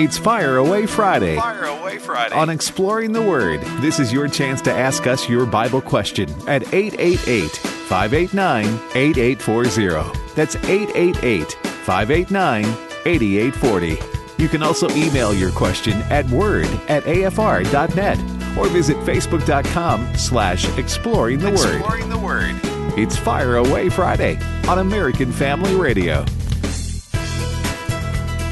It's Fire Away Friday. Fire Away Friday. On Exploring the Word, this is your chance to ask us your Bible question at 888 589 8840. That's 888 589 8840. You can also email your question at word at afr.net or visit facebook.com slash exploring the word. Exploring the Word. It's Fire Away Friday on American Family Radio.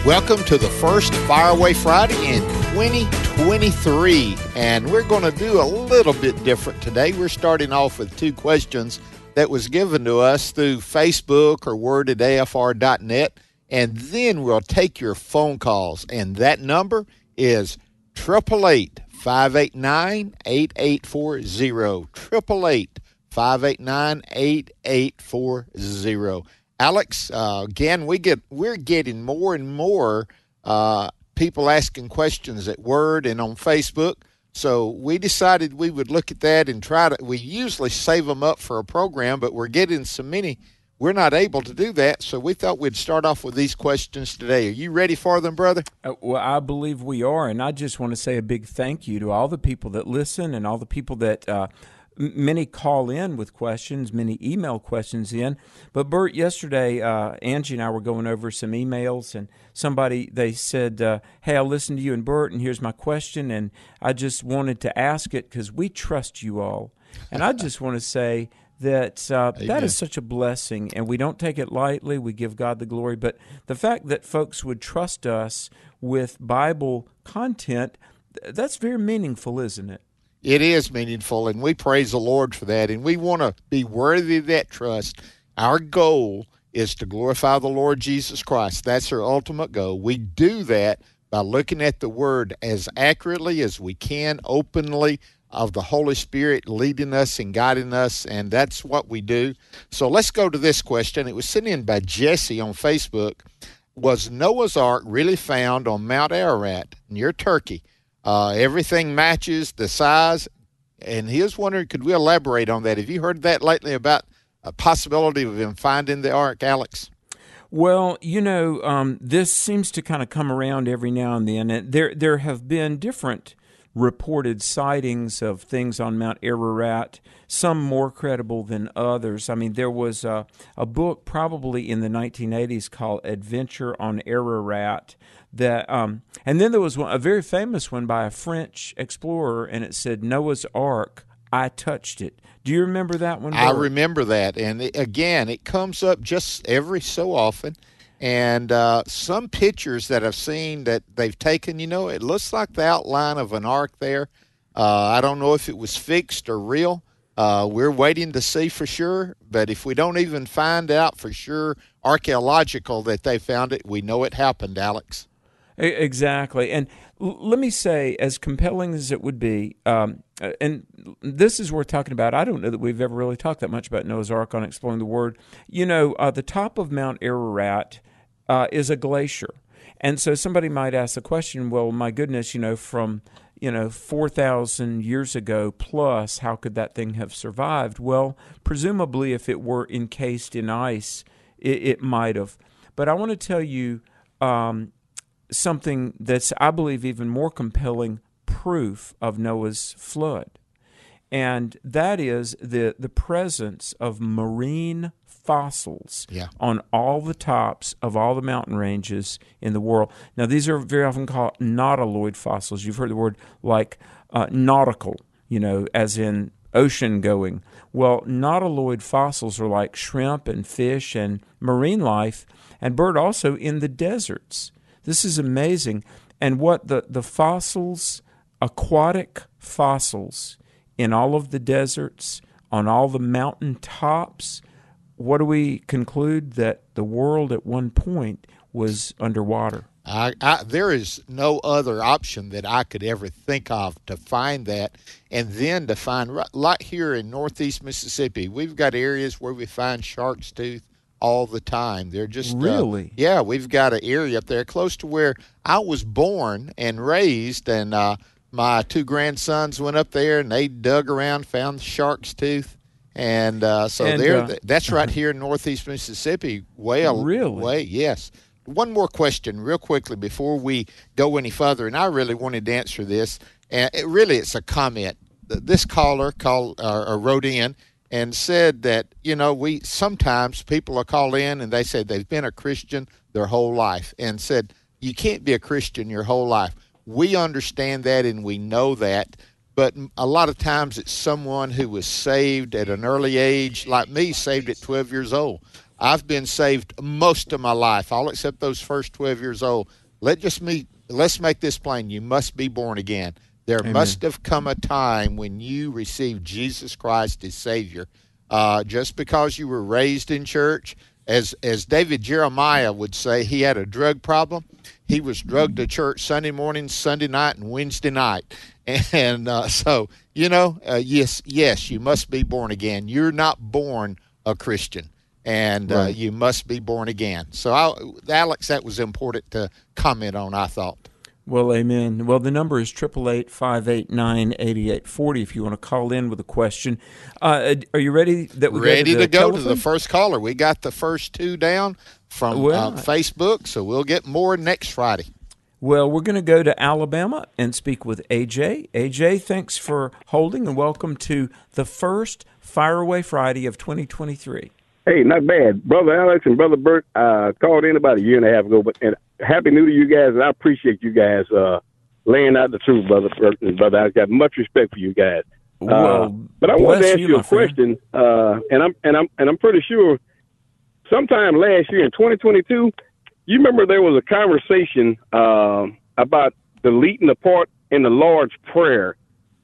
Welcome to the first Fireaway Friday in 2023. And we're going to do a little bit different today. We're starting off with two questions that was given to us through Facebook or word at afr.net. And then we'll take your phone calls. And that number is 888 589 8840. 888 589 8840. Alex, uh, again, we get we're getting more and more uh, people asking questions at Word and on Facebook. So we decided we would look at that and try to. We usually save them up for a program, but we're getting so many, we're not able to do that. So we thought we'd start off with these questions today. Are you ready for them, brother? Uh, well, I believe we are, and I just want to say a big thank you to all the people that listen and all the people that uh, many call in with questions, many email questions in. But Bert, yesterday, uh, Angie and I were going over some emails, and somebody they said, uh, "Hey, I listened to you and Bert, and here's my question, and I just wanted to ask it because we trust you all." And I just want to say that uh, that is such a blessing, and we don't take it lightly. We give God the glory, but the fact that folks would trust us with Bible content. That's very meaningful, isn't it? It is meaningful, and we praise the Lord for that. And we want to be worthy of that trust. Our goal is to glorify the Lord Jesus Christ. That's our ultimate goal. We do that by looking at the Word as accurately as we can, openly, of the Holy Spirit leading us and guiding us, and that's what we do. So let's go to this question. It was sent in by Jesse on Facebook. Was Noah's Ark really found on Mount Ararat near Turkey? Uh, everything matches the size. And he was wondering, could we elaborate on that? Have you heard that lately about a possibility of him finding the ark, Alex? Well, you know, um, this seems to kind of come around every now and then. And there, there have been different reported sightings of things on Mount Ararat, some more credible than others. I mean, there was a, a book probably in the 1980s called Adventure on Ararat. That, um, and then there was one, a very famous one by a French explorer, and it said Noah's Ark. I touched it. Do you remember that one? I remember that. And it, again, it comes up just every so often. And uh, some pictures that I've seen that they've taken, you know, it looks like the outline of an ark there. Uh, I don't know if it was fixed or real. Uh, we're waiting to see for sure. But if we don't even find out for sure, archaeological, that they found it, we know it happened, Alex. Exactly. And l- let me say, as compelling as it would be, um, uh, and this is worth talking about. I don't know that we've ever really talked that much about Noah's Ark on Exploring the Word. You know, uh, the top of Mount Ararat uh, is a glacier. And so somebody might ask the question, well, my goodness, you know, from you know, 4,000 years ago plus, how could that thing have survived? Well, presumably, if it were encased in ice, it, it might have. But I want to tell you um, something that's, I believe, even more compelling proof of Noah's flood. And that is the, the presence of marine fossils Yeah. on all the tops of all the mountain ranges in the world. Now, these are very often called nautiloid fossils. You've heard the word like uh, nautical, you know, as in ocean going. Well, nautiloid fossils are like shrimp and fish and marine life, and bird also in the deserts. This is amazing. And what the, the fossils, aquatic fossils in all of the deserts, on all the mountain tops, what do we conclude? That the world at one point was underwater. I, I, there is no other option that I could ever think of to find that, and then to find right, like here in Northeast Mississippi, we've got areas where we find shark's tooth all the time. They're just uh, Really? yeah. We've got an area up there close to where I was born and raised, and uh, my two grandsons went up there and they dug around, found the shark's tooth. And uh, so And, there, uh, that's right here in Northeast Mississippi. Way, Really? way, yes. one more question, real quickly, before we go any further. And I really wanted to answer this. And it, really, it's a comment. This caller called uh, or wrote in and said that you know we sometimes people are called in and they say they've been a Christian their whole life and said you can't be a Christian your whole life. We understand that and we know that, but a lot of times it's someone who was saved at an early age, like me, saved at 12 years old. I've been saved most of my life, all except those first 12 years old. Let just me let's make this plain. You must be born again. There Amen. must have come a time when you received Jesus Christ as Savior. Uh, just because you were raised in church, as as David Jeremiah would say, he had a drug problem. He was drugged to church Sunday morning, Sunday night, and Wednesday night. And uh, so, you know, uh, yes, yes, you must be born again. You're not born a Christian and uh, right. uh, you must be born again. So, I, Alex, that was important to comment on. I thought. Well, amen. Well, the number is 888 589 8840 If you want to call in with a question, uh, are you ready? That we ready to, to go telephone? to the first caller. We got the first two down from uh, well, uh, Facebook, so we'll get more next Friday. Well, we're going to go to Alabama and speak with AJ. AJ, thanks for holding and welcome to the first Fire Away Friday of 2023. Hey, not bad, brother Alex and brother Bert. Uh, called in about a year and a half ago, but and happy New to you guys, and I appreciate you guys uh, laying out the truth, brother Bert and brother Alex. Got much respect for you guys. Uh, well, but I wanted to ask you, you a question, uh, and I'm and I'm and I'm pretty sure sometime last year in 2022, you remember there was a conversation uh, about deleting the part in the Lord's Prayer,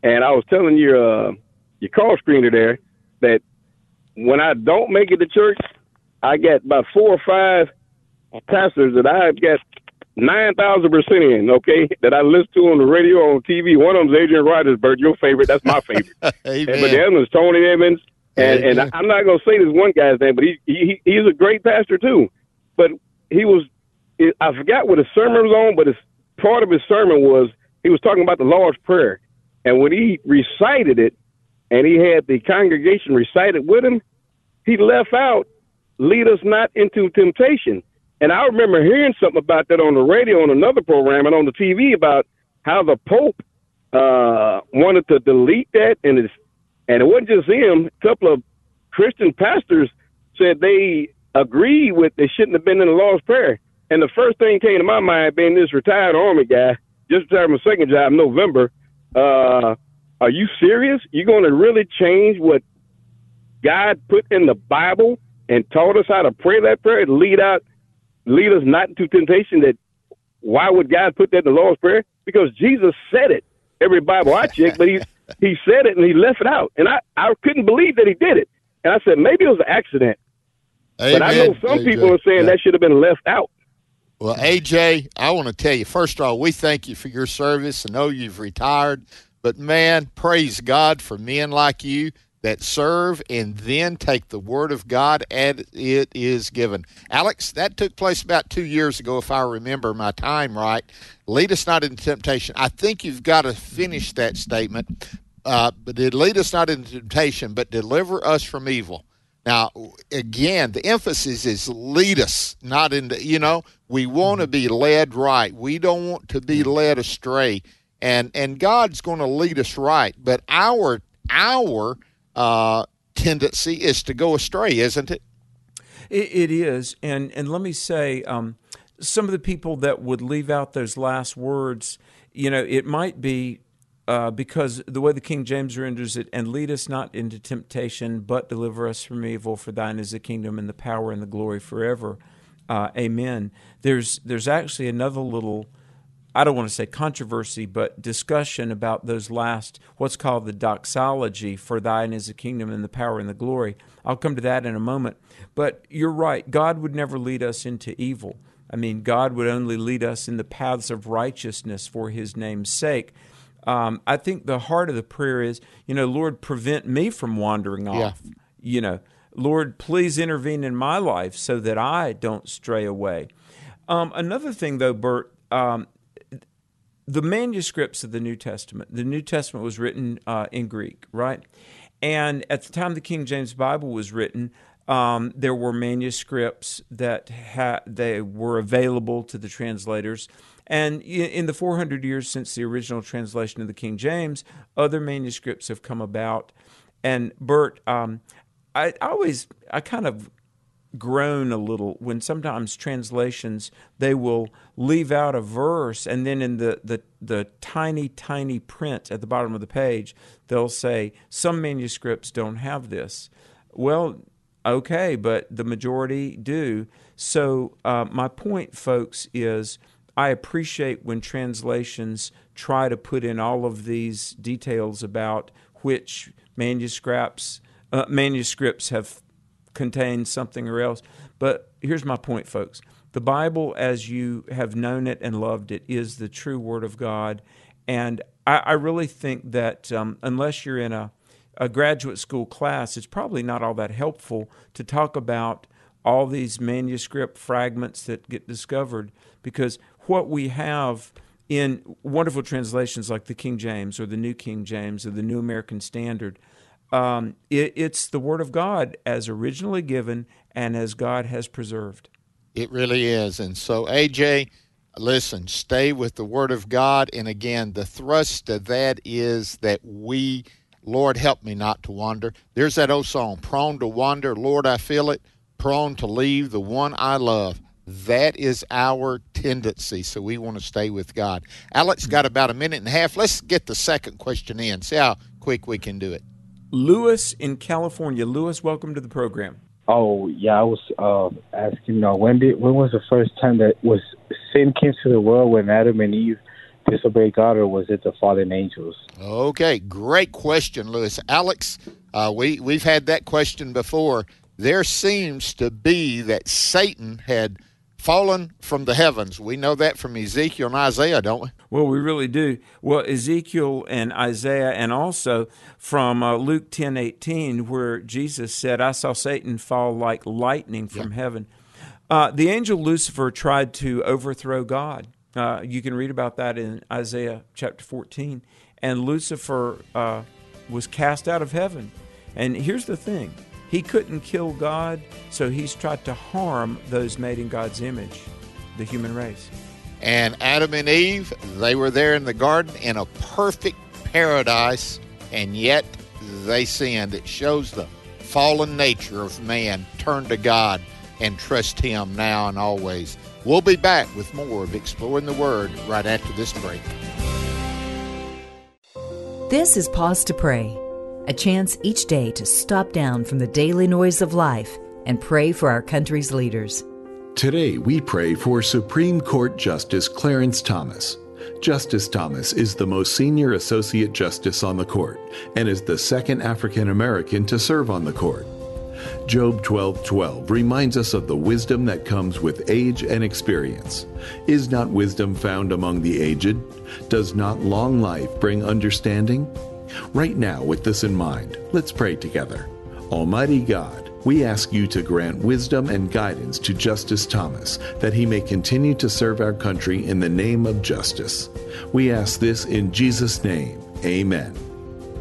and I was telling your uh, your call screener there that when I don't make it to church, I get about four or five pastors that I get nine thousand percent in. Okay, that I listen to on the radio, on TV. One of them's Adrian Rogers, your favorite. That's my favorite. but the other one's Tony Evans, and and I'm not gonna say this one guy's name, but he, he he's a great pastor too. But he was, I forgot what his sermon was on, but his part of his sermon was he was talking about the Lord's prayer, and when he recited it, and he had the congregation recite it with him, he left out, lead us not into temptation. And I remember hearing something about that on the radio on another program and on the TV about how the Pope uh, wanted to delete that, and it's, and it wasn't just him. A couple of Christian pastors said they agree with they shouldn't have been in the Lord's Prayer. And the first thing came to my mind, being this retired Army guy, just retired my second job in November. Uh, are you serious? You're going to really change what God put in the Bible and taught us how to pray that prayer to lead out, lead us not into temptation? That why would God put that in the Lord's prayer? Because Jesus said it. Every Bible I checked, but he he said it and he left it out, and I I couldn't believe that he did it. And I said maybe it was an accident. Amen. But I know some AJ. people are saying that should have been left out. Well, AJ, I want to tell you, first of all, we thank you for your service. I know you've retired. But man, praise God for men like you that serve and then take the word of God as it is given. Alex, that took place about two years ago, if I remember my time right. Lead us not into temptation. I think you've got to finish that statement. Uh, but lead us not into temptation, but deliver us from evil. Now, again, the emphasis is lead us, not into, you know, we want to be led right. We don't want to be led astray and and God's going to lead us right. But our our uh, tendency is to go astray, isn't it? It, it is, and and let me say, um, some of the people that would leave out those last words, you know, it might be uh, because the way the King James renders it, and lead us not into temptation, but deliver us from evil. For thine is the kingdom and the power and the glory forever. Uh, amen. There's there's actually another little I don't want to say controversy, but discussion about those last, what's called the doxology, for thine is the kingdom and the power and the glory. I'll come to that in a moment. But you're right, God would never lead us into evil. I mean, God would only lead us in the paths of righteousness for his name's sake. Um, I think the heart of the prayer is, you know, Lord, prevent me from wandering off. Yeah. You know, Lord, please intervene in my life so that I don't stray away. Um, another thing, though, Bert, um, the manuscripts of the New Testament, the New Testament was written uh, in Greek, right? And at the time the King James Bible was written, Um, there were manuscripts that ha- they were available to the translators. And in the 400 years since the original translation of the King James, other manuscripts have come about. And Bert, um, I, always, I kind of groan a little when sometimes translations they will leave out a verse and then in the, the, the tiny tiny print at the bottom of the page they'll say some manuscripts don't have this well okay but the majority do so uh, my point folks is i appreciate when translations try to put in all of these details about which manuscripts uh, manuscripts have contained something or else. But here's my point, folks. The Bible, as you have known it and loved it, is the true Word of God. And I, I really think that um, unless you're in a, a graduate school class, it's probably not all that helpful to talk about all these manuscript fragments that get discovered because what we have in wonderful translations like the King James or the New King James or the New American Standard um, it, it's the Word of God as originally given and as God has preserved. It really is. And so, AJ, listen, stay with the Word of God. And again, the thrust of that is that we, Lord, help me not to wander. There's that old song, Prone to Wander. Lord, I feel it. Prone to leave the one I love. That is our tendency. So we want to stay with God. Alex got about a minute and a half. Let's get the second question in. See how quick we can do it. Lewis in California. Lewis, welcome to the program. Oh yeah, I was uh, asking. Uh, when did when was the first time that was sin came to the world when Adam and Eve disobeyed God, or was it the fallen angels? Okay, great question, Lewis. Alex, uh, we we've had that question before. There seems to be that Satan had fallen from the heavens. We know that from Ezekiel and Isaiah, don't we? Well, we really do. Well, Ezekiel and Isaiah, and also from uh, Luke ten eighteen, where Jesus said, I saw Satan fall like lightning from heaven. Uh, the angel Lucifer tried to overthrow God. Uh, you can read about that in Isaiah chapter 14. And Lucifer uh, was cast out of heaven. And here's the thing he couldn't kill God, so he's tried to harm those made in God's image, the human race. And Adam and Eve, they were there in the garden in a perfect paradise, and yet they sinned. It shows the fallen nature of man. Turn to God and trust Him now and always. We'll be back with more of Exploring the Word right after this break. This is Pause to Pray a chance each day to stop down from the daily noise of life and pray for our country's leaders. Today, we pray for Supreme Court Justice Clarence Thomas. Justice Thomas is the most senior associate justice on the court and is the second African American to serve on the court. Job 12:12 reminds us of the wisdom that comes with age and experience. Is not wisdom found among the aged? Does not long life bring understanding? Right now, with this in mind, let's pray together. Almighty God, we ask you to grant wisdom and guidance to Justice Thomas that he may continue to serve our country in the name of justice. We ask this in Jesus' name. Amen.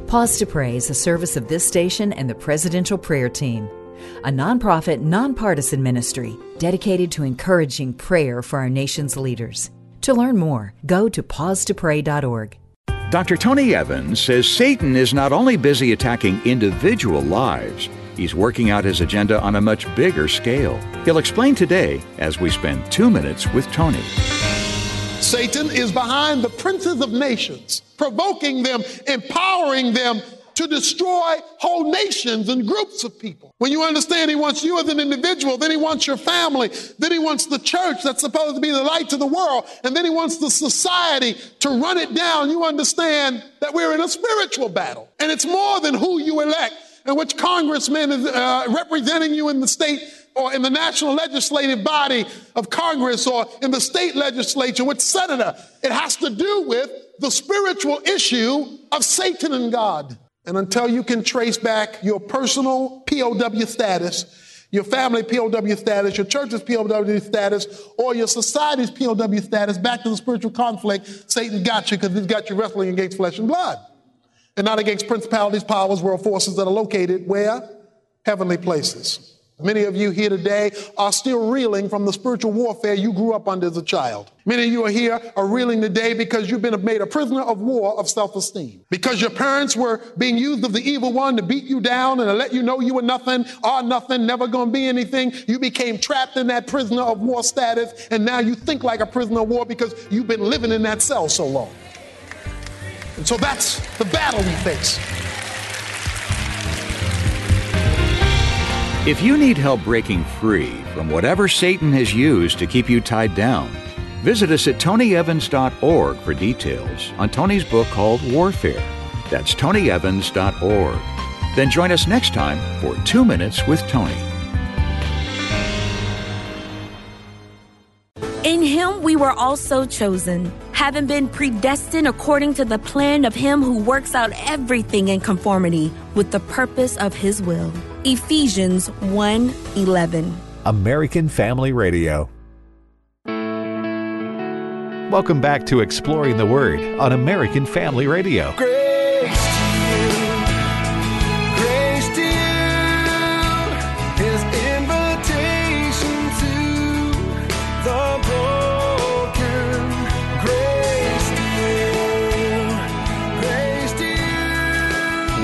Pause to Pray is a service of this station and the Presidential Prayer Team, a nonprofit, nonpartisan ministry dedicated to encouraging prayer for our nation's leaders. To learn more, go to pausetopray.org. Dr. Tony Evans says Satan is not only busy attacking individual lives, he's working out his agenda on a much bigger scale. He'll explain today as we spend two minutes with Tony. Satan is behind the princes of nations, provoking them, empowering them to destroy whole nations and groups of people. When you understand he wants you as an individual, then he wants your family, then he wants the church that's supposed to be the light to the world, and then he wants the society to run it down. You understand that we're in a spiritual battle, and it's more than who you elect and which congressman is uh, representing you in the state or in the national legislative body of Congress or in the state legislature, which senator. It has to do with the spiritual issue of Satan and God. And until you can trace back your personal POW status, your family POW status, your church's POW status, or your society's POW status back to the spiritual conflict, Satan got you because he's got you wrestling against flesh and blood. And not against principalities, powers, world forces that are located where? Heavenly places. Many of you here today are still reeling from the spiritual warfare you grew up under as a child. Many of you are here are reeling today because you've been made a prisoner of war of self-esteem. Because your parents were being used of the evil one to beat you down and to let you know you were nothing, are nothing, never gonna be anything. You became trapped in that prisoner of war status, and now you think like a prisoner of war because you've been living in that cell so long. And so that's the battle we face. If you need help breaking free from whatever Satan has used to keep you tied down, visit us at tonyevans.org for details on Tony's book called Warfare. That's tonyevans.org. Then join us next time for Two Minutes with Tony. In him we were also chosen, having been predestined according to the plan of him who works out everything in conformity with the purpose of his will. Ephesians 1:11. American Family Radio. Welcome back to Exploring the Word on American Family Radio. Grace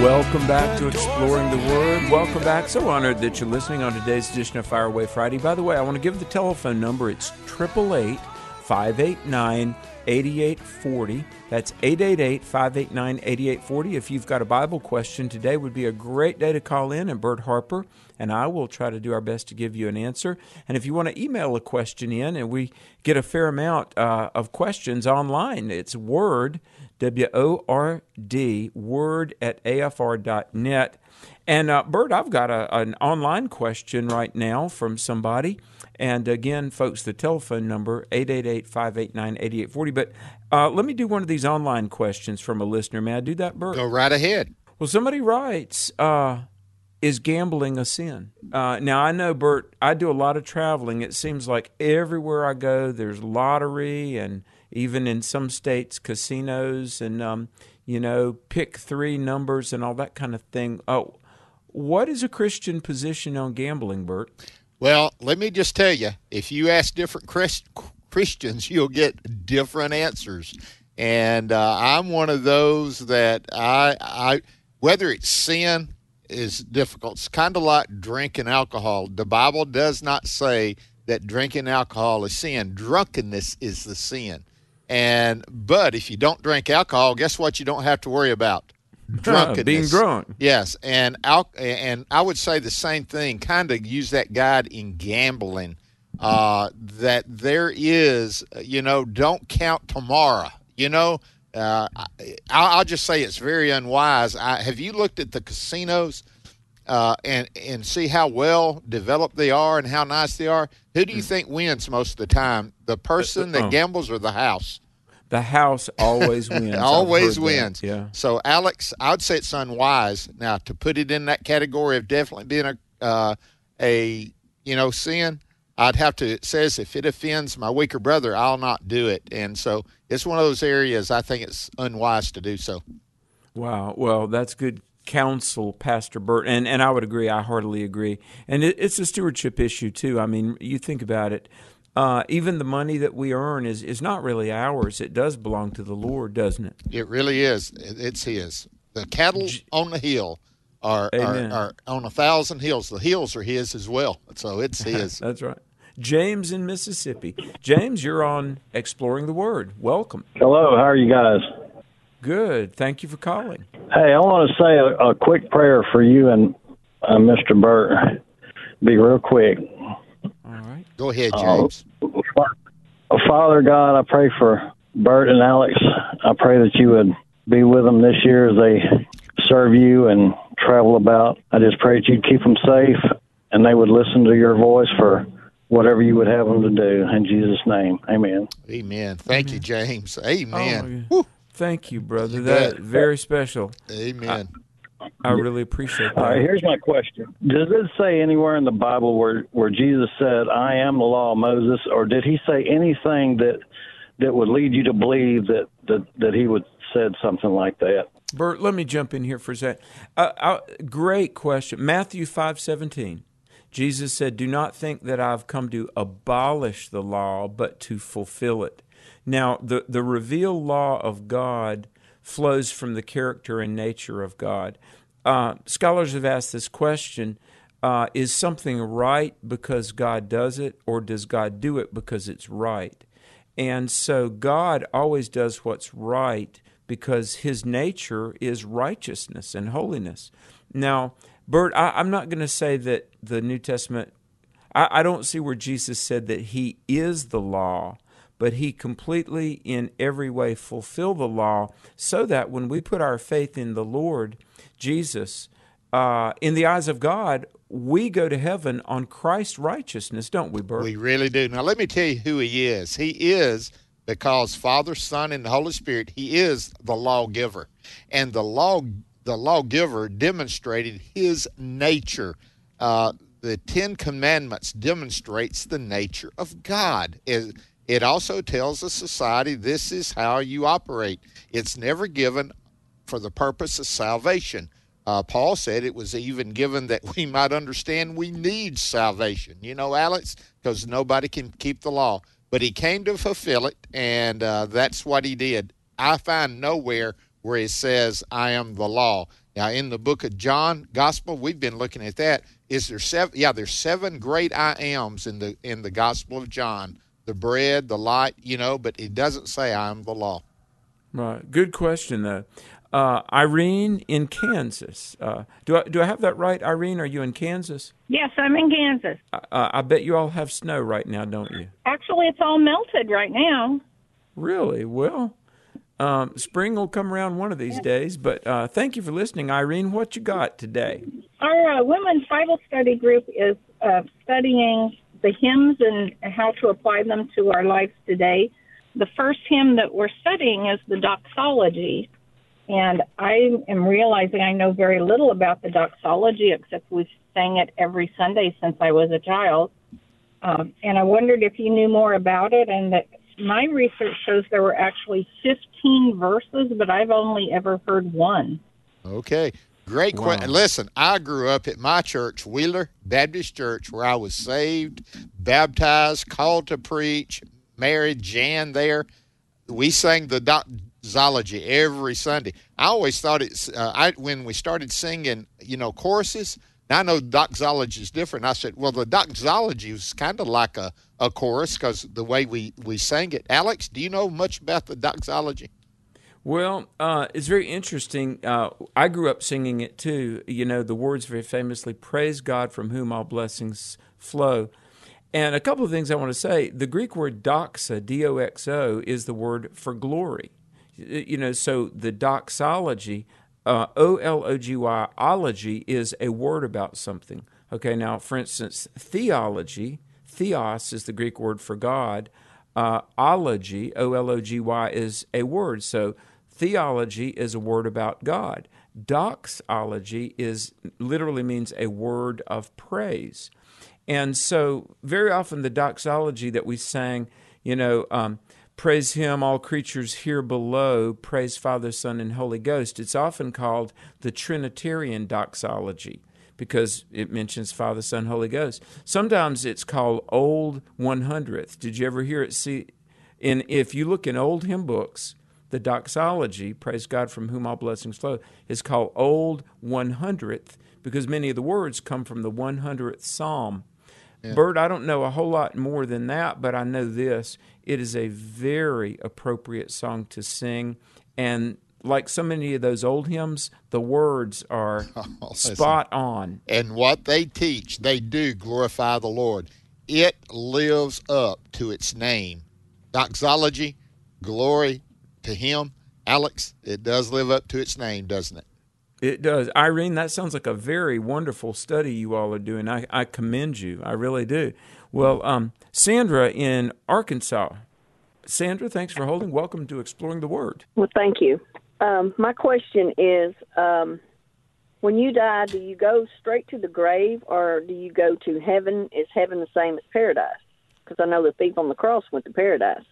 Welcome back to Exploring the Word. Welcome back. So honored that you're listening on today's edition of Fire Away Friday. By the way, I want to give the telephone number. It's 888 589 8840. That's 888 589 8840. If you've got a Bible question, today would be a great day to call in, and Bert Harper and I will try to do our best to give you an answer. And if you want to email a question in, and we get a fair amount uh, of questions online, it's Word, W O R D, Word at AFR.net. And uh, Bert, I've got a, an online question right now from somebody. And again, folks, the telephone number 888-589-8840. But uh, let me do one of these online questions from a listener. May I do that, Bert? Go right ahead. Well, somebody writes, uh, is gambling a sin? Uh, now, I know, Bert, I do a lot of traveling. It seems like everywhere I go, there's lottery and even in some states, casinos and, um, you know, pick three numbers and all that kind of thing. Oh, what is a Christian position on gambling, Bert? Well, let me just tell you, if you ask different Christ, Christians, you'll get different answers. And uh, I'm one of those that I, I, whether it's sin is difficult. It's kind of like drinking alcohol. The Bible does not say that drinking alcohol is sin. Drunkenness is the sin. And but if you don't drink alcohol, guess what? You don't have to worry about drunkenness. Being drunk. Yes, and al- and I would say the same thing. Kind of use that guide in gambling. Uh, that there is, you know, don't count tomorrow. You know, uh, I, I'll just say it's very unwise. I, have you looked at the casinos uh, and and see how well developed they are and how nice they are? Who do you think wins most of the time? The person that Oh. gambles or the house? The house always wins. Always heard that. wins. Yeah. So, Alex, I'd say it's unwise now to put it in that category of definitely being a uh, a you know sin. I'd have to. It says if it offends my weaker brother, I'll not do it. And so it's one of those areas I think it's unwise to do so. Wow. Well, that's good counsel, Pastor Bert, and and I would agree. I heartily agree. And it, it's a stewardship issue too. I mean, you think about it. Uh, even the money that we earn is is not really ours. It does belong to the Lord, doesn't it? It really is. It's His. The cattle on the hill are are, are on a thousand hills. The hills are His as well. So it's His. That's right. James in Mississippi. James, you're on Exploring the Word. Welcome. Hello, how are you guys? Good. Thank you for calling. Hey, I want to say a, a quick prayer for you and uh, Mr. Bert. Be real quick. All right. Go ahead, Uh, James. Father God, I pray for Bert and Alex. I pray that you would be with them this year as they serve you and travel about. I just pray that you'd keep them safe and they would listen to your voice for whatever you would have them to do. In Jesus' name, amen. Amen. Thank you, James. Amen. Oh, Thank you, brother. You That bet. very special. Amen. I really appreciate that. All right, here's my question. Does it say anywhere in the Bible where where Jesus said, "I am the law of Moses," or did he say anything that that would lead you to believe that that that he would said something like that? Bert, let me jump in here for a sec. Uh, uh, great question. Matthew five seventeen. Jesus said, Do not think that I've come to abolish the law, but to fulfill it. Now, the, the revealed law of God flows from the character and nature of God. Uh, scholars have asked this question uh, Is something right because God does it, or does God do it because it's right? And so God always does what's right because his nature is righteousness and holiness. Now, Bert, I, am not going to say that the New Testament, I, I don't see where Jesus said that he is the law, but he completely, in every way, fulfilled the law so that when we put our faith in the Lord Jesus, uh, in the eyes of God, we go to heaven on Christ's righteousness, don't we, Bert? We really do. Now, let me tell you who he is. He is because Father, Son, and the Holy Spirit, he is the lawgiver. And the law the lawgiver demonstrated his nature. Uh, the Ten Commandments demonstrates the nature of God. It also tells a society this is how you operate. It's never given for the purpose of salvation. Uh, Paul said it was even given that we might understand we need salvation. You know, Alex, because nobody can keep the law. But he came to fulfill it, and uh, that's what he did. I find nowhere where he says, I am the law. Now, in the book of John Gospel, we've been looking at that. Is there seven? Yeah, there's seven great I ams in the in the Gospel of John. The bread, the light, you know, but it doesn't say I am the law. Right. Good question, though. Uh, Irene in Kansas. Uh, do I do I have that right, Irene? Are you in Kansas? Yes, I'm in Kansas. Uh, I bet you all have snow right now, don't you? Actually, it's all melted right now. Really? Well, um, spring will come around one of these days. But uh, thank you for listening, Irene. What you got today? Our uh, women's Bible study group is uh, studying the hymns and how to apply them to our lives today. The first hymn that we're studying is the doxology and I am realizing I know very little about the doxology except we've sang it every Sunday since I was a child. Um, and I wondered if you knew more about it. And that my research shows there were actually 15 verses, but I've only ever heard one. Okay. Great wow. question. Listen, I grew up at my church, Wheeler Baptist Church, where I was saved, baptized, called to preach, married Jan there. We sang the doxology every Sunday. I always thought it's uh, I when we started singing, you know, choruses. Now I know doxology is different. I said, well, the doxology was kind of like a, a chorus because the way we we sang it. Alex, do you know much about the doxology? Well, uh, it's very interesting. Uh, I grew up singing it too. You know, the words very famously "Praise God from whom all blessings flow." And a couple of things I want to say. The Greek word doxa, D O X O, is the word for glory you know, so the doxology, uh, O L O G Y, ology is a word about something. Okay, now, for instance, theology, theos is the Greek word for God. Uh, ology, O L O G Y, is a word. So theology is a word about God. Doxology is literally means a word of praise. And so, very often, the doxology that we sang, you know, um, Praise Him, all creatures here below. Praise Father, Son, and Holy Ghost. It's often called the Trinitarian doxology because it mentions Father, Son, Holy Ghost. Sometimes it's called Old 100th. Did you ever hear it? See, in if you look in old hymn books, the doxology, praise God from whom all blessings flow, is called Old 100th because many of the words come from the 100th Psalm. Yeah. Bert, I don't know a whole lot more than that, but I know this. It is a very appropriate song to sing. And like so many of those old hymns, the words are oh, spot on. And what they teach, they do glorify the Lord. It lives up to its name. Doxology, glory to Him. Alex, it does live up to its name, doesn't it? It does. Irene, that sounds like a very wonderful study you all are doing. I, I commend you. I really do. Well, um, Sandra in Arkansas. Sandra, thanks for holding. Welcome to Exploring the Word. Well, thank you. Um, my question is um, when you die, do you go straight to the grave or do you go to heaven? Is heaven the same as paradise? Because I know the thief on the cross went to paradise.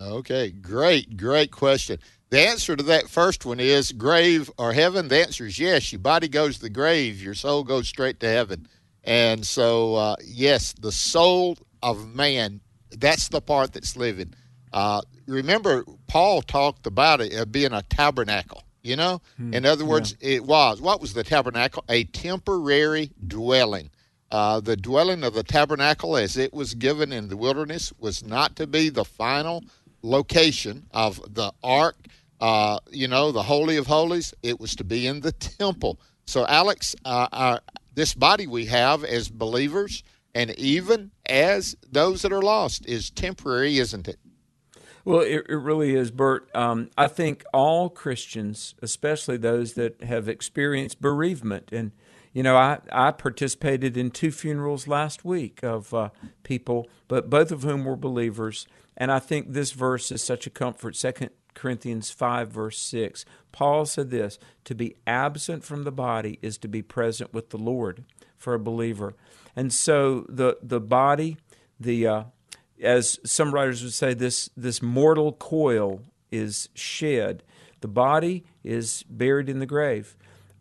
Okay, great, great question. The answer to that first one is grave or heaven. The answer is yes. Your body goes to the grave, your soul goes straight to heaven. And so, uh, yes, the soul of man, that's the part that's living. Uh, remember, Paul talked about it uh, being a tabernacle, you know? Hmm, In other words, it was. What was the tabernacle? A temporary dwelling. Uh, the dwelling of the tabernacle, as it was given in the wilderness, was not to be the final location of the ark, uh, you know, the Holy of Holies. It was to be in the temple. So, Alex, uh, our, this body we have as believers and even as those that are lost is temporary, isn't it? Well, it, it really is, Bert. Um, I think all Christians, especially those that have experienced bereavement, and you know, I, I participated in two funerals last week of uh, people, but both of whom were believers, and I think this verse is such a comfort. Second Corinthians five verse six. Paul said this: "To be absent from the body is to be present with the Lord." For a believer, and so the the body, the uh, as some writers would say, this this mortal coil is shed. The body is buried in the grave.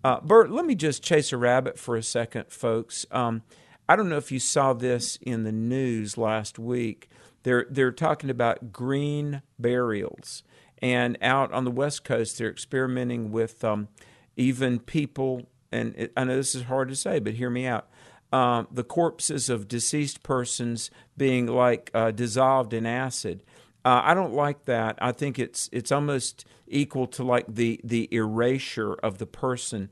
Uh, Bert, let me just chase a rabbit for a second, folks. Um, I don't know if you saw this in the news last week. They're they're talking about green burials, and out on the west coast, they're experimenting with um, even people. And it, I know this is hard to say, but hear me out um, the corpses of deceased persons being like uh, dissolved in acid. Uh, I don't like that. I think it's it's almost equal to like the the erasure of the person.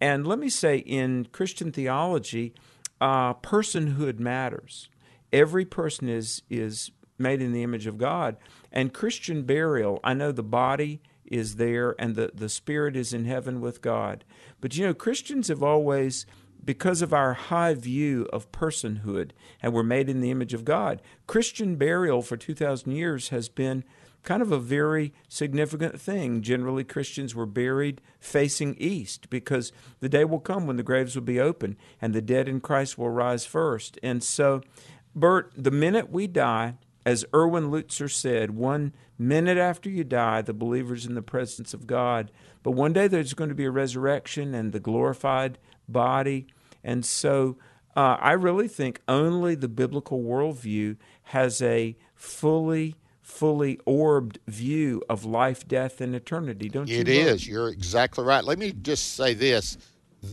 And let me say, in Christian theology, uh, personhood matters. Every person is is made in the image of God, and Christian burial. I know the body is there, and the the spirit is in heaven with God. But you know, Christians have always because of our high view of personhood and we're made in the image of God. Christian burial for 2,000 years has been kind of a very significant thing. Generally, Christians were buried facing east because the day will come when the graves will be open and the dead in Christ will rise first. And so, Bert, the minute we die, as Erwin Lutzer said, one minute after you die, the believer's in the presence of God. But one day there's going to be a resurrection and the glorified body. And so uh, I really think only the biblical worldview has a fully, fully orbed view of life, death, and eternity, don't you? It is. You're exactly right. Let me just say this.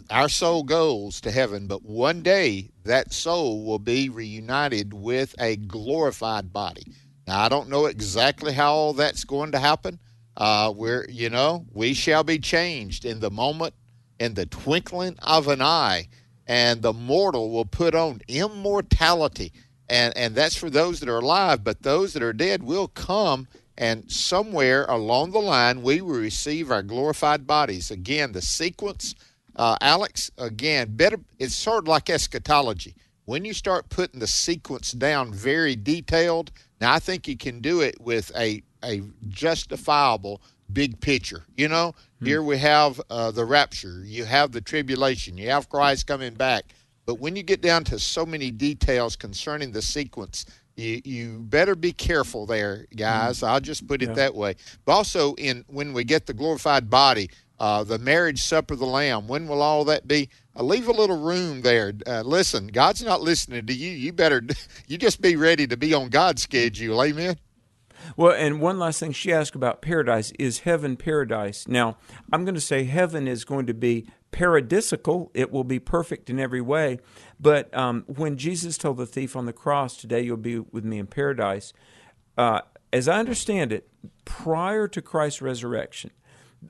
Our soul goes to heaven, but one day that soul will be reunited with a glorified body. Now, I don't know exactly how all that's going to happen. Uh, where, you know, we shall be changed in the moment, in the twinkling of an eye and the mortal will put on immortality. And, and that's for those that are alive, but those that are dead will come, and somewhere along the line, we will receive our glorified bodies. Again, the sequence, uh, Alex, again, better, it's sort of like eschatology. When you start putting the sequence down very detailed, now I think you can do it with a, a justifiable big picture. You know, hmm. here we have uh, the rapture, you have the tribulation, you have Christ coming back. But when you get down to so many details concerning the sequence, you, you better be careful there, guys. Hmm. I'll just put it yeah. that way. But also, in when we get the glorified body, uh, the marriage supper of the Lamb, when will all that be? Uh, leave a little room there. Uh, listen, God's not listening to you. You better, you just be ready to be on God's schedule. Amen. Well, and one last thing she asked about paradise is heaven paradise? Now, I'm going to say heaven is going to be paradisical, it will be perfect in every way. But um, when Jesus told the thief on the cross, Today you'll be with me in paradise, uh, as I understand it, prior to Christ's resurrection,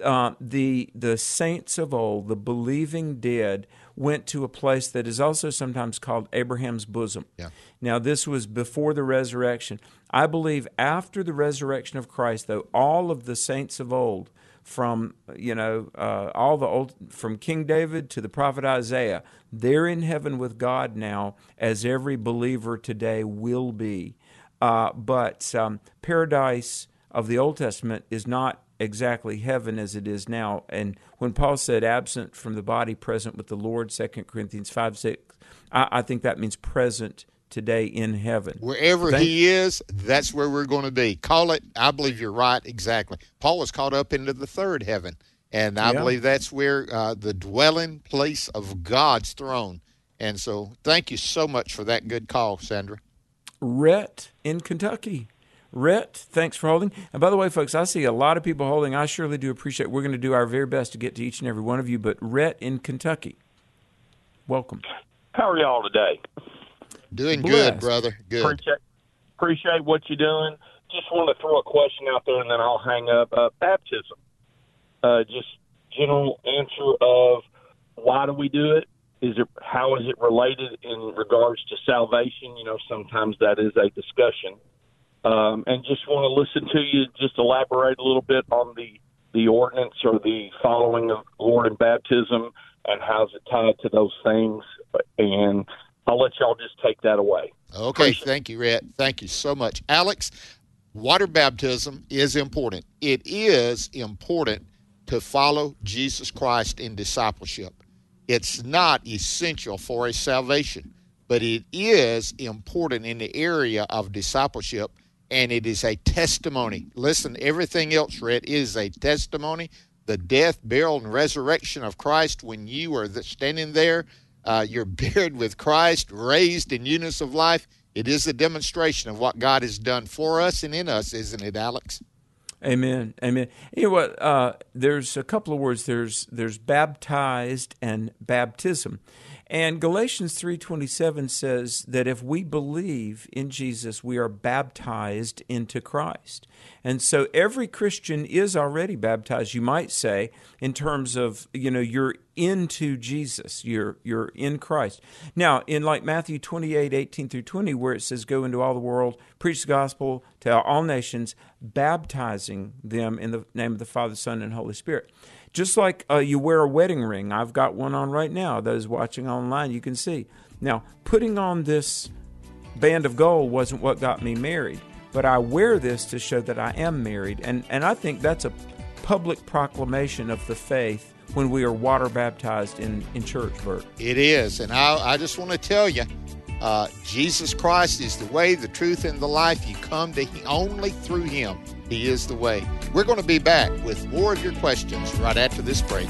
uh, the the saints of old, the believing dead, went to a place that is also sometimes called Abraham's bosom. Yeah. Now, this was before the resurrection. I believe after the resurrection of Christ, though, all of the saints of old, from you know uh, all the old from King David to the prophet Isaiah, they're in heaven with God now, as every believer today will be. Uh, but um, paradise of the Old Testament is not exactly heaven as it is now. And when Paul said absent from the body, present with the Lord, 2 Corinthians 5 6, I, I think that means present today in heaven. Wherever Thank- he is, that's where we're going to be. Call it, I believe you're right, exactly. Paul was caught up into the third heaven. And I yeah. believe that's where uh, the dwelling place of God's throne. And so, thank you so much for that good call, Sandra. Rhett in Kentucky. Rhett, thanks for holding. And by the way, folks, I see a lot of people holding. I surely do appreciate. We're going to do our very best to get to each and every one of you. But Rhett in Kentucky, welcome. How are y'all today? Doing Blessed. good, brother. Good. Appreciate appreciate what you're doing. Just want to throw a question out there, and then I'll hang up. Uh, baptism, uh, just general answer of why do we do it? Is it how is it related in regards to salvation? You know, sometimes that is a discussion, um, and just want to listen to you. Just elaborate a little bit on the the ordinance or the following of Lord and baptism, and how's it tied to those things. And I'll let y'all just take that away. Okay, thank you, Rhett. Thank you so much. Alex, water baptism is important. It is important to follow Jesus Christ in discipleship. It's not essential for a salvation, but it is important in the area of discipleship, and it is a testimony. Listen, everything else, read is a testimony. The death, burial, and resurrection of Christ, when you are standing there, uh, you're buried with Christ, raised in newness of life. It is a demonstration of what God has done for us and in us, isn't it, Alex? Amen. Amen. You know what? Uh, there's a couple of words. There's there's baptized and baptism, and Galatians three twenty seven says that if we believe in Jesus, we are baptized into Christ. And so every Christian is already baptized. You might say, in terms of you know you're into Jesus, you're you're in Christ. Now, in like Matthew twenty eight eighteen through twenty, where it says, "Go into all the world, preach the gospel to all nations, baptizing them in the name of the Father, Son, and Holy Spirit." Just like uh, you wear a wedding ring, I've got one on right now. Those watching online, you can see. Now, putting on this band of gold wasn't what got me married, but I wear this to show that I am married, and and I think that's a public proclamation of the faith when we are water baptized in in church, Bert. It is. And I, I just want to tell you uh, Jesus Christ is the way, the truth, and the life. You come to Him only through Him. He is the way. We're going to be back with more of your questions right after this break.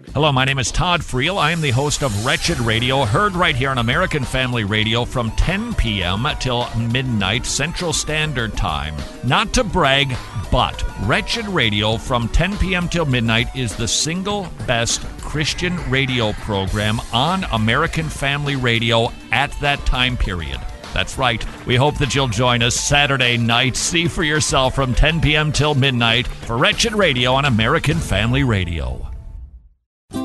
Hello, my name is Todd Friel. I am the host of Wretched Radio, heard right here on American Family Radio from 10 p.m. till midnight Central Standard Time. Not to brag, but Wretched Radio from 10 p.m. till midnight is the single best Christian radio program on American Family Radio at that time period. That's right. We hope that you'll join us Saturday night. See for yourself from 10 p.m. till midnight for Wretched Radio on American Family Radio.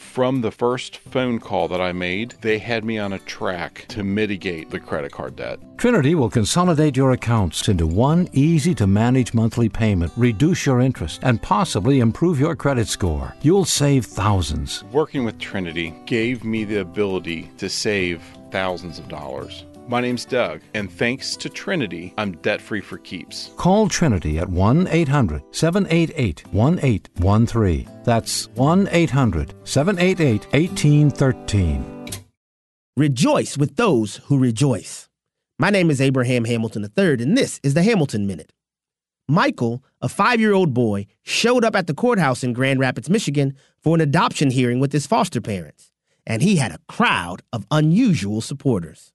From the first phone call that I made, they had me on a track to mitigate the credit card debt. Trinity will consolidate your accounts into one easy to manage monthly payment, reduce your interest, and possibly improve your credit score. You'll save thousands. Working with Trinity gave me the ability to save thousands of dollars. My name's Doug, and thanks to Trinity, I'm debt free for keeps. Call Trinity at 1 800 788 1813. That's 1 800 788 1813. Rejoice with those who rejoice. My name is Abraham Hamilton III, and this is the Hamilton Minute. Michael, a five year old boy, showed up at the courthouse in Grand Rapids, Michigan for an adoption hearing with his foster parents, and he had a crowd of unusual supporters.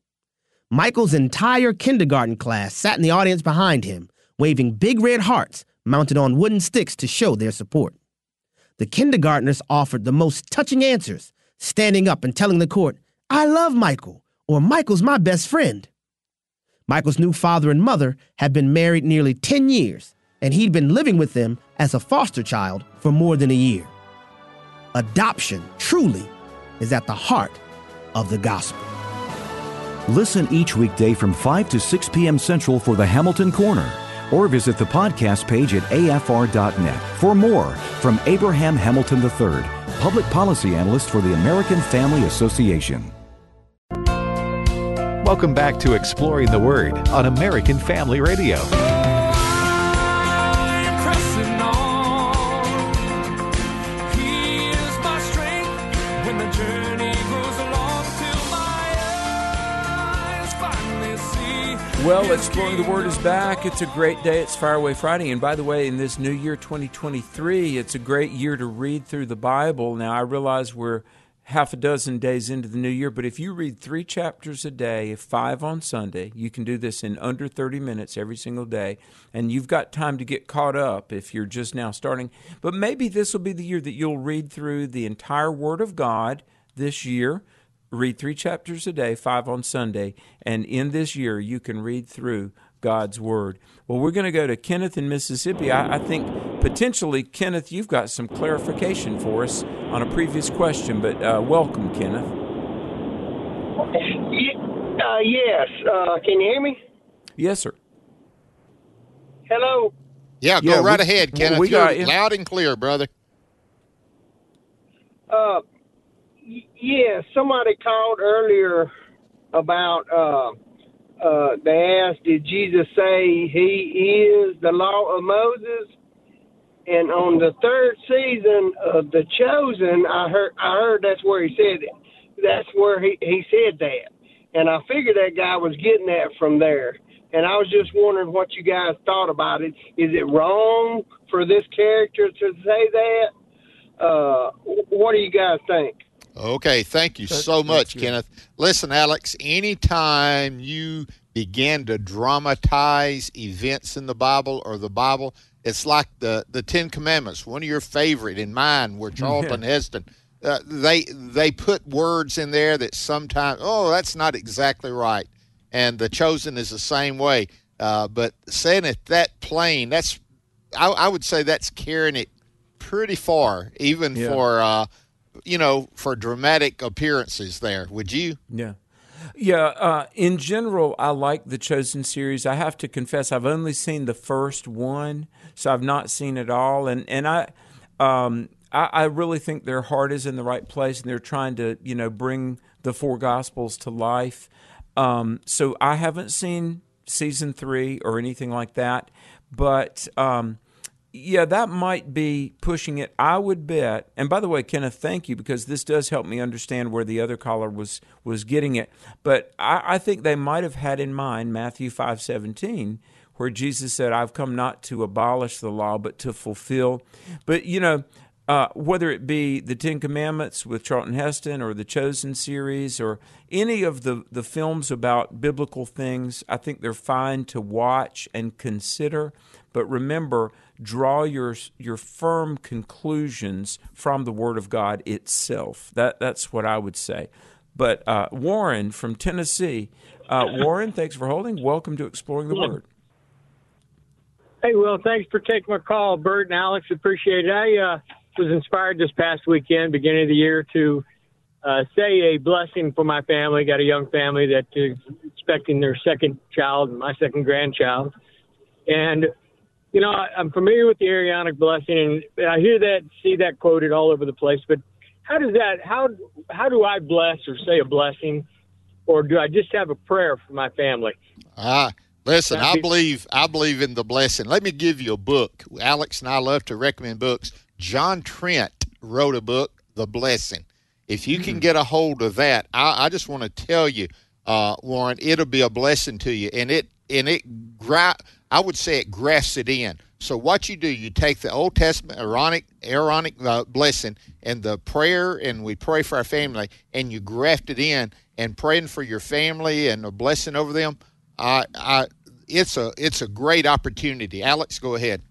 Michael's entire kindergarten class sat in the audience behind him, waving big red hearts mounted on wooden sticks to show their support. The kindergartners offered the most touching answers, standing up and telling the court, I love Michael, or Michael's my best friend. Michael's new father and mother had been married nearly 10 years, and he'd been living with them as a foster child for more than a year. Adoption, truly, is at the heart of the gospel. Listen each weekday from 5 to 6 p.m. Central for the Hamilton Corner, or visit the podcast page at afr.net for more from Abraham Hamilton III, Public Policy Analyst for the American Family Association. Welcome back to Exploring the Word on American Family Radio. Well, Exploring the Word is back. It's a great day. It's Faraway Friday. And by the way, in this new year 2023, it's a great year to read through the Bible. Now, I realize we're half a dozen days into the new year, but if you read three chapters a day, five on Sunday, you can do this in under 30 minutes every single day. And you've got time to get caught up if you're just now starting. But maybe this will be the year that you'll read through the entire Word of God this year read three chapters a day, five on Sunday, and in this year you can read through God's Word. Well, we're going to go to Kenneth in Mississippi. I, I think potentially, Kenneth, you've got some clarification for us on a previous question, but uh, welcome, Kenneth. Uh, yes. Uh, can you hear me? Yes, sir. Hello. Yeah, go Yeah, right we- ahead, Kenneth. we You're got loud and clear, brother. Uh, y- yeah, somebody called earlier about. Uh, uh, they asked, "Did Jesus say he is the law of Moses?" And on the third season of The Chosen, I heard I heard that's where he said it. That's where he he said that, and I figured that guy was getting that from there. And I was just wondering what you guys thought about it. Is it wrong for this character to say that? Uh, what do you guys think? Okay, thank you so much, Kenneth. Listen, Alex, anytime you begin to dramatize events in the Bible or the Bible, it's like the, the Ten Commandments. One of your favorite and mine were Charlton Heston. Uh, they they put words in there that sometimes oh that's not exactly right, and the chosen is the same way. Uh, but saying it that plain, that's I, I would say that's carrying it pretty far, even Yeah. for uh, you know for dramatic appearances. There, would you? Yeah. Yeah, uh, in general, I like the Chosen series. I have to confess, I've only seen the first one, so I've not seen it all. And and I, um, I, I really think their heart is in the right place, and they're trying to, you know, bring the four Gospels to life. Um, so I haven't seen season three or anything like that, but um, yeah, that might be pushing it. I would bet. And by the way, Kenneth, thank you because this does help me understand where the other caller was was getting it. But I, I think they might have had in mind Matthew five seventeen, where Jesus said, "I've come not to abolish the law, but to fulfill." But you know. Uh, whether it be the Ten Commandments with Charlton Heston or the Chosen series or any of the, the films about biblical things, I think they're fine to watch and consider. But remember, draw your your firm conclusions from the Word of God itself. That that's what I would say. But uh, Warren from Tennessee, uh, Warren, thanks for holding. Welcome to Exploring the Word. Hey, Will, thanks for taking my call, Bert and Alex. Appreciate it. I uh, was inspired this past weekend, beginning of the year, to uh, say a blessing for my family. Got a young family that is expecting their second child, my second grandchild, and you know I, I'm familiar with the Aaronic blessing, and I hear that, see that quoted all over the place. But how does that? How how do I bless or say a blessing, or do I just have a prayer for my family? Ah, listen, I believe I believe in the blessing. Let me give you a book. Alex and I love to recommend books. John Trent wrote a book, The Blessing. If you can get a hold of that, I, I just want to tell you, uh, Warren, it'll be a blessing to you, and it and it gra- I would say it grafts it in. So what you do, you take the Old Testament Aaronic Aaronic uh, blessing and the prayer, and we pray for our family, and you graft it in, and praying for your family and a blessing over them. I, I, it's a it's a great opportunity. Alex, go ahead.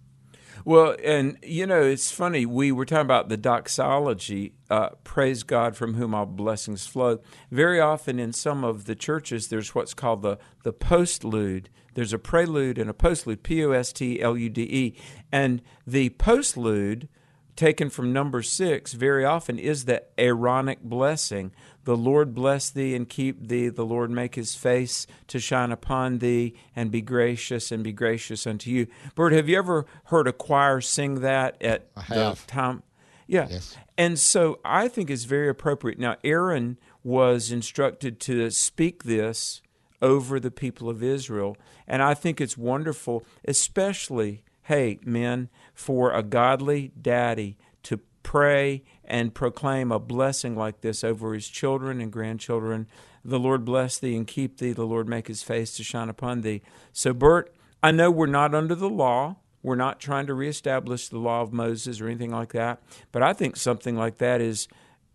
Well, and you know, it's funny. We were talking about the doxology, uh, praise God from whom all blessings flow. Very often in some of the churches, there's what's called the, the postlude. There's a prelude and a postlude, P O S T L U D E. And the postlude, taken from number six, very often is the Aaronic blessing. The Lord bless thee and keep thee. The Lord make his face to shine upon thee and be gracious and be gracious unto you. Bert, have you ever heard a choir sing that at the time? Yeah. Yes. And so I think it's very appropriate. Now, Aaron was instructed to speak this over the people of Israel. And I think it's wonderful, especially, hey, men, for a godly daddy to pray and proclaim a blessing like this over his children and grandchildren. The Lord bless thee and keep thee. The Lord make his face to shine upon thee. So, Bert, I know we're not under the law. We're not trying to reestablish the law of Moses or anything like that. But I think something like that is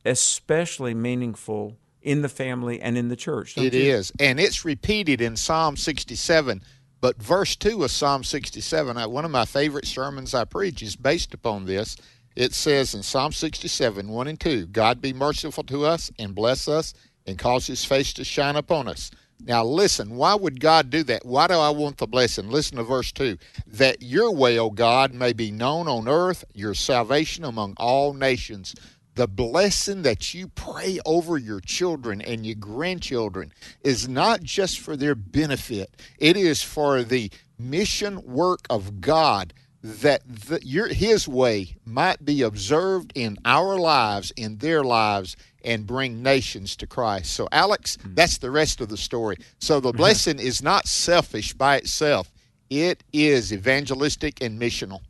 especially meaningful in the family and in the church. It you? is, and it's repeated in Psalm 67. But verse 2 of Psalm 67, I- one of my favorite sermons I preach is based upon this. It says in Psalm 67, 1 and 2, God be merciful to us and bless us and cause his face to shine upon us. Now, listen, why would God do that? Why do I want the blessing? Listen to verse 2 that your way, O God, may be known on earth, your salvation among all nations the blessing that you pray over your children and your grandchildren is not just for their benefit it is for the mission work of god that the, your, his way might be observed in our lives in their lives and bring nations to christ so alex that's the rest of the story so the blessing is not selfish by itself it is evangelistic and missional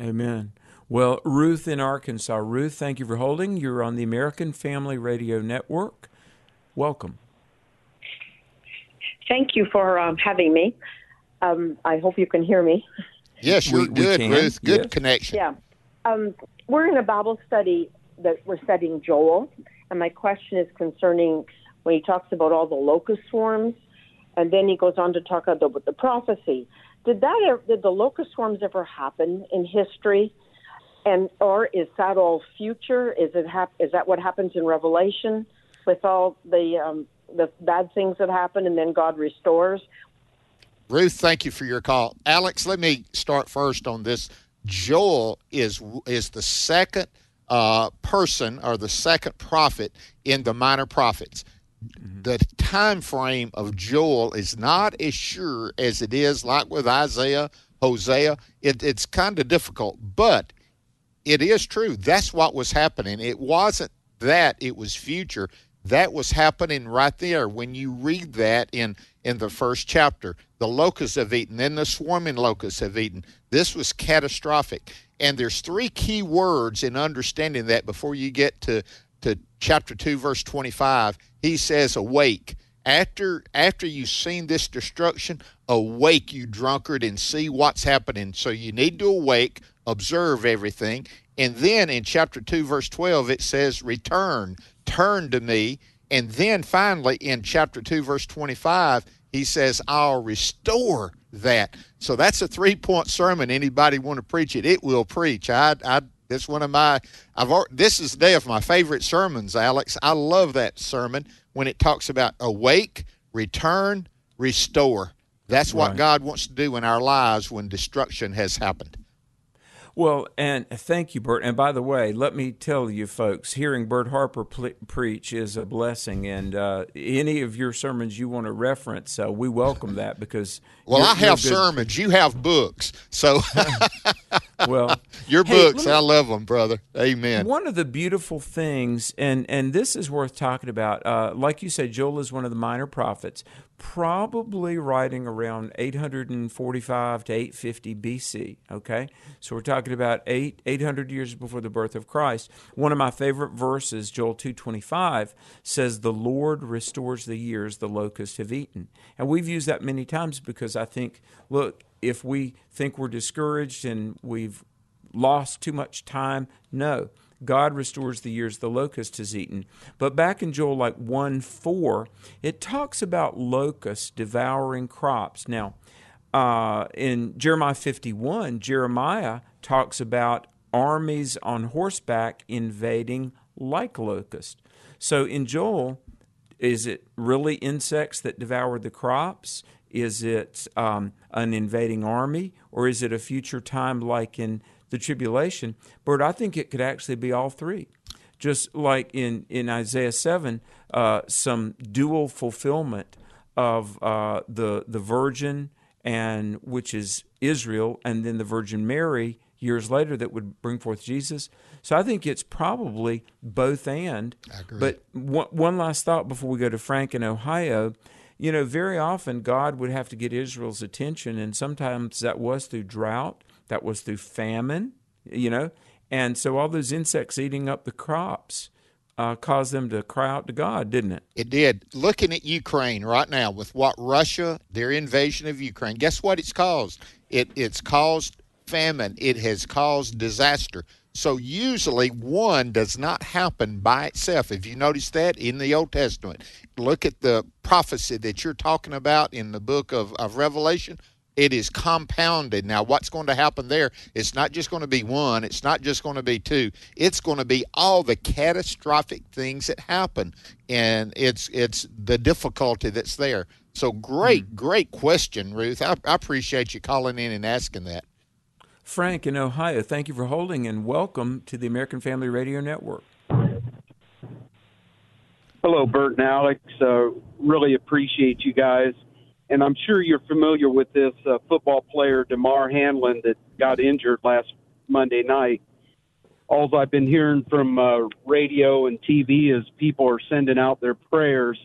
Amen. Well, Ruth in Arkansas. Ruth, thank you for holding. You're on the American Family Radio Network. Welcome. Thank you for um, having me. Um, I hope you can hear me. Yes you're We- we good can, ruth good yes. connection Yeah. Um, we're in a Bible study that we're studying Joel, and my question is concerning when he talks about all the locust swarms, and then he goes on to talk about the prophecy. Did that ever, did the locust swarms ever happen in history, and or is that all future? Is it hap- is that what happens in Revelation with all the um, the bad things that happen, and then God restores? Ruth, thank you for your call. Alex, let me start first on this. Joel is is the second uh, person or the second prophet in the minor prophets. The time frame of Joel is not as sure as it is like with Isaiah, Hosea. It, it's kind of difficult, but it is true. That's what was happening. It wasn't that it was future. That was happening right there when you read that in in the first chapter. The locusts have eaten, then the swarming locusts have eaten. This was catastrophic. And there's three key words in understanding that before you get to to chapter 2 verse 25. He says awake. After after you've seen this destruction, awake you drunkard and see what's happening. So you need to awake, observe everything. And then in chapter 2 verse 12 it says return, turn to me. And then finally in chapter 2 verse 25 he says I'll restore that. So that's a three-point sermon anybody want to preach it, it will preach. I I that's one of my I've this is the day of my favorite sermons, Alex. I love that sermon when it talks about awake, return, restore. That's what Right. God wants to do in our lives when destruction has happened. Well, and thank you, Bert. And by the way, let me tell you, folks, hearing Bert Harper ple preach is a blessing. And uh, any of your sermons you want to reference, uh, we welcome that because. Well, I have sermons. You have books. So Well, your Hey, books, me- I love them, brother. Amen. One of the beautiful things, and and this is worth talking about. Uh, like you said, Joel is one of the minor prophets, probably writing around 845 to 850 BC. Okay, so we're talking about eight 800 years before the birth of Christ. One of my favorite verses, Joel 2:25, says, "The Lord restores the years the locusts have eaten," and we've used that many times because I think, look, if we think we're discouraged and we've lost too much time. No. God restores the years the locust has eaten. But back in Joel like 1 4, it talks about locusts devouring crops. Now, uh, in Jeremiah 51, Jeremiah talks about armies on horseback invading like locusts. So in Joel, is it really insects that devour the crops? Is it um, an invading army? Or is it a future time like in the tribulation? But I think it could actually be all three. Just like in, in Isaiah 7, uh, some dual fulfillment of uh, the, the virgin, and which is Israel, and then the Virgin Mary years later that would bring forth Jesus. So I think it's probably both and. But one, one last thought before we go to Frank in Ohio. You know, very often God would have to get Israel's attention, and sometimes that was through drought, that was through famine, you know. And so all those insects eating up the crops uh, caused them to cry out to God, didn't it? It did. Looking at Ukraine right now with what Russia, their invasion of Ukraine, guess what it's caused? It it's caused famine. It has caused disaster. So usually one does not happen by itself. If you notice that in the Old Testament, look at the prophecy that you're talking about in the book of, of Revelation. It is compounded. Now, what's going to happen there? It's not just going to be one. It's not just going to be two. It's going to be all the catastrophic things that happen, and it's it's the difficulty that's there. So great, great question, Ruth. I, I appreciate you calling in and asking that. Frank in Ohio, thank you for holding and welcome to the American Family Radio Network. Hello, Bert and Alex. Uh, really appreciate you guys. And I'm sure you're familiar with this uh, football player, Damar Hamlin, that got injured last Monday night. All I've been hearing from uh, radio and TV is people are sending out their prayers.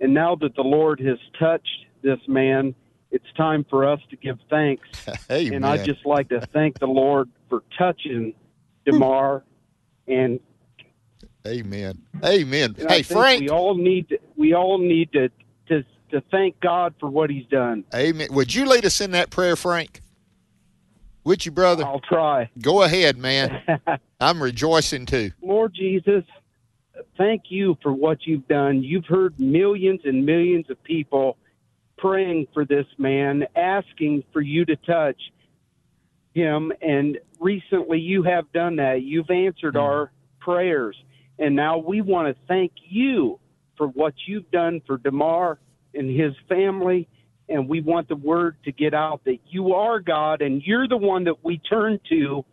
And now that the Lord has touched this man, it's time for us to give thanks. Amen. And I'd just like to thank the Lord for touching DeMar and Amen. Amen. hey, Frank. we all need to, we all need to, to thank God for what He's done. Amen. Would you lead us in that prayer, Frank? Would you, brother? I'll try. Go ahead, man. I'm rejoicing too. Lord Jesus, thank you for what you've done. You've heard millions and millions of people praying for this man, asking for you to touch him. And recently you have done that. You've answered hmm. our prayers. And now we want to thank you for what you've done for Damar and his family. And we want the word to get out that you are God and you're the one that we turn to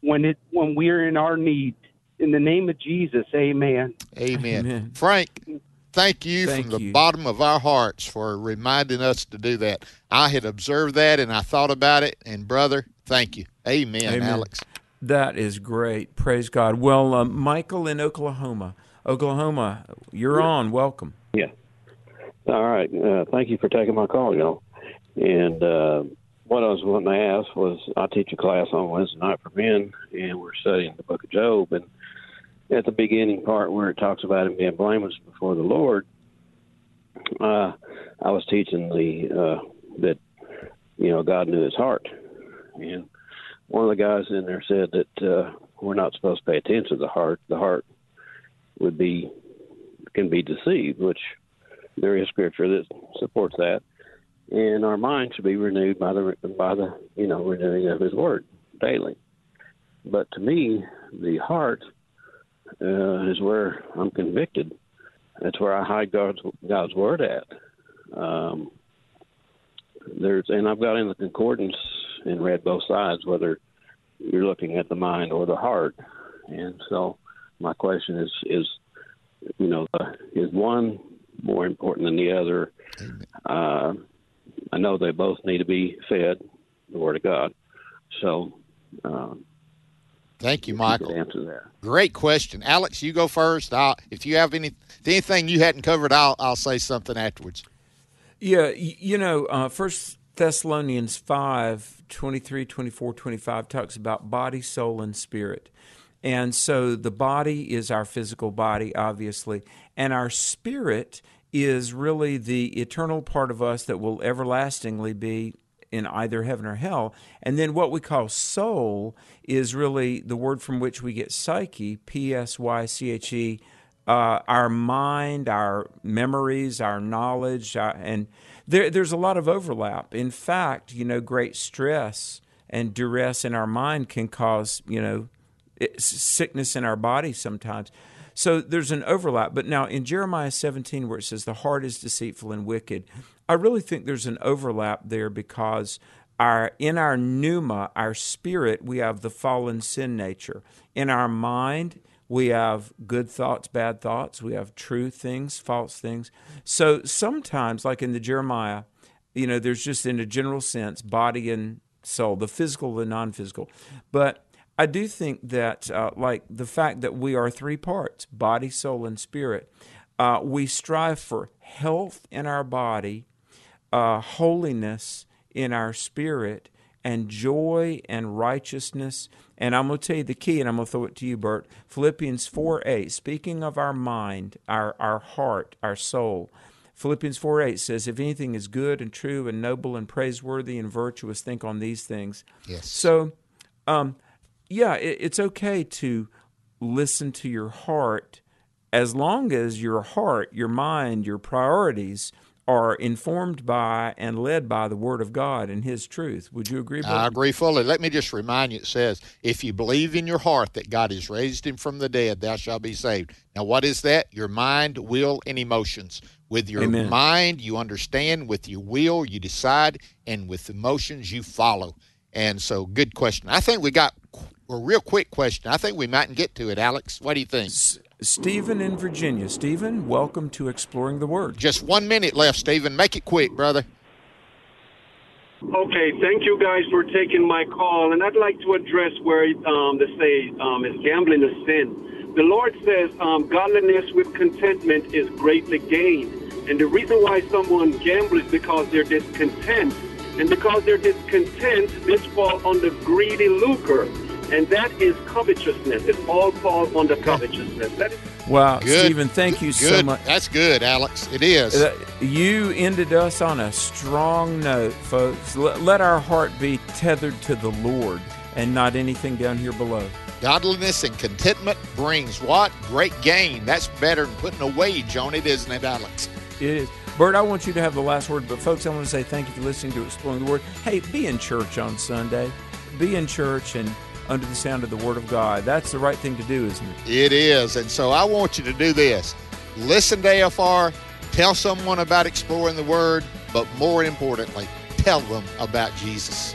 when it when we're in our need. In the name of Jesus, amen. Amen. Frank, thank you Thank from the you. bottom of our hearts for reminding us to do that. I had observed that and I thought about it. And, brother, thank you. Amen, Amen. Alex. That is great. Praise God. Well, uh, Michael in Oklahoma. Oklahoma, you're on. Welcome. Yeah. All right. Uh, thank you for taking my call, y'all. And uh, what I was wanting to ask was, I teach a class on Wednesday night for men, and we're studying the Book of Job. And at the beginning part where it talks about him being blameless before the Lord, uh, I was teaching the uh, that you know God knew his heart, and one of the guys in there said that uh, we're not supposed to pay attention to the heart. The heart would be can be deceived, which there is scripture that supports that. And our mind should be renewed by the by the you know renewing of His Word daily. But to me, the heart uh, is where I'm convicted. That's where I hide God's God's Word at. Um, there's and I've got in the concordance and read both sides, whether you're looking at the mind or the heart. And so, my question is is you know uh, is one more important than the other? Uh, I know they both need to be fed the Word of God. So, um, Thank you, if Michael. could answer that. Great question. Alex, you go first. I'll, if you have any anything you hadn't covered, I'll, I'll say something afterwards. Yeah, you know, uh, First Thessalonians 5, 23, 24, 25 talks about body, soul, and spirit. And so the body is our physical body, obviously, and our spirit is really the eternal part of us that will everlastingly be in either heaven or hell. And then what we call soul is really the word from which we get psyche, P S Y C H E, uh, our mind, our memories, our knowledge, our, and there, there's a lot of overlap. In fact, you know, great stress and duress in our mind can cause, you know, sickness in our body sometimes. So there's an overlap. But now in Jeremiah 17, where it says, the heart is deceitful and wicked, I really think there's an overlap there because our in our pneuma, our spirit, we have the fallen sin nature. In our mind, we have good thoughts, bad thoughts. We have true things, false things. So sometimes, like in the Jeremiah, you know, there's just in a general sense, body and soul, the physical, the non physical. But I do think that, uh, like the fact that we are three parts body, soul, and spirit, uh, we strive for health in our body, uh, holiness in our spirit, and joy and righteousness. And I'm going to tell you the key, and I'm going to throw it to you, Bert. Philippians 4 8, speaking of our mind, our, our heart, our soul. Philippians 4 8 says, If anything is good and true and noble and praiseworthy and virtuous, think on these things. Yes. So, um, yeah, it, it's okay to listen to your heart as long as your heart, your mind, your priorities are informed by and led by the Word of God and His truth. Would you agree? I agree fully. Let me just remind you it says, if you believe in your heart that God has raised him from the dead, thou shalt be saved. Now, what is that? Your mind, will, and emotions. With your Amen. mind, you understand. With your will, you decide. And with emotions, you follow. And so, good question. I think we got a real quick question. I think we mightn't get to it, Alex. What do you think? Stephen in Virginia. Stephen, welcome to Exploring the Word. Just one minute left, Stephen. Make it quick, brother. Okay, thank you guys for taking my call, and I'd like to address where um, they say um, is gambling a sin. The Lord says um, godliness with contentment is greatly gained, and the reason why someone gambles is because they're discontent, and because they're discontent, this falls under greedy lucre, and that is covetousness. It all falls under covetousness. That is Wow, Good. Stephen, thank you so much. That's good, Alex. It is. Uh, you ended us on a strong note, folks. Let, let our heart be tethered to the Lord and not anything down here below. Godliness and contentment brings what? Great gain. That's better than putting a wage on it, isn't it, Alex? It is. Bert, I want you to have the last word, but folks, I want to say thank you for listening to Exploring the Word. Hey, be in church on Sunday. Be in church and under the sound of the Word of God. That's the right thing to do, isn't it? It is. And so I want you to do this listen to AFR, tell someone about exploring the Word, but more importantly, tell them about Jesus.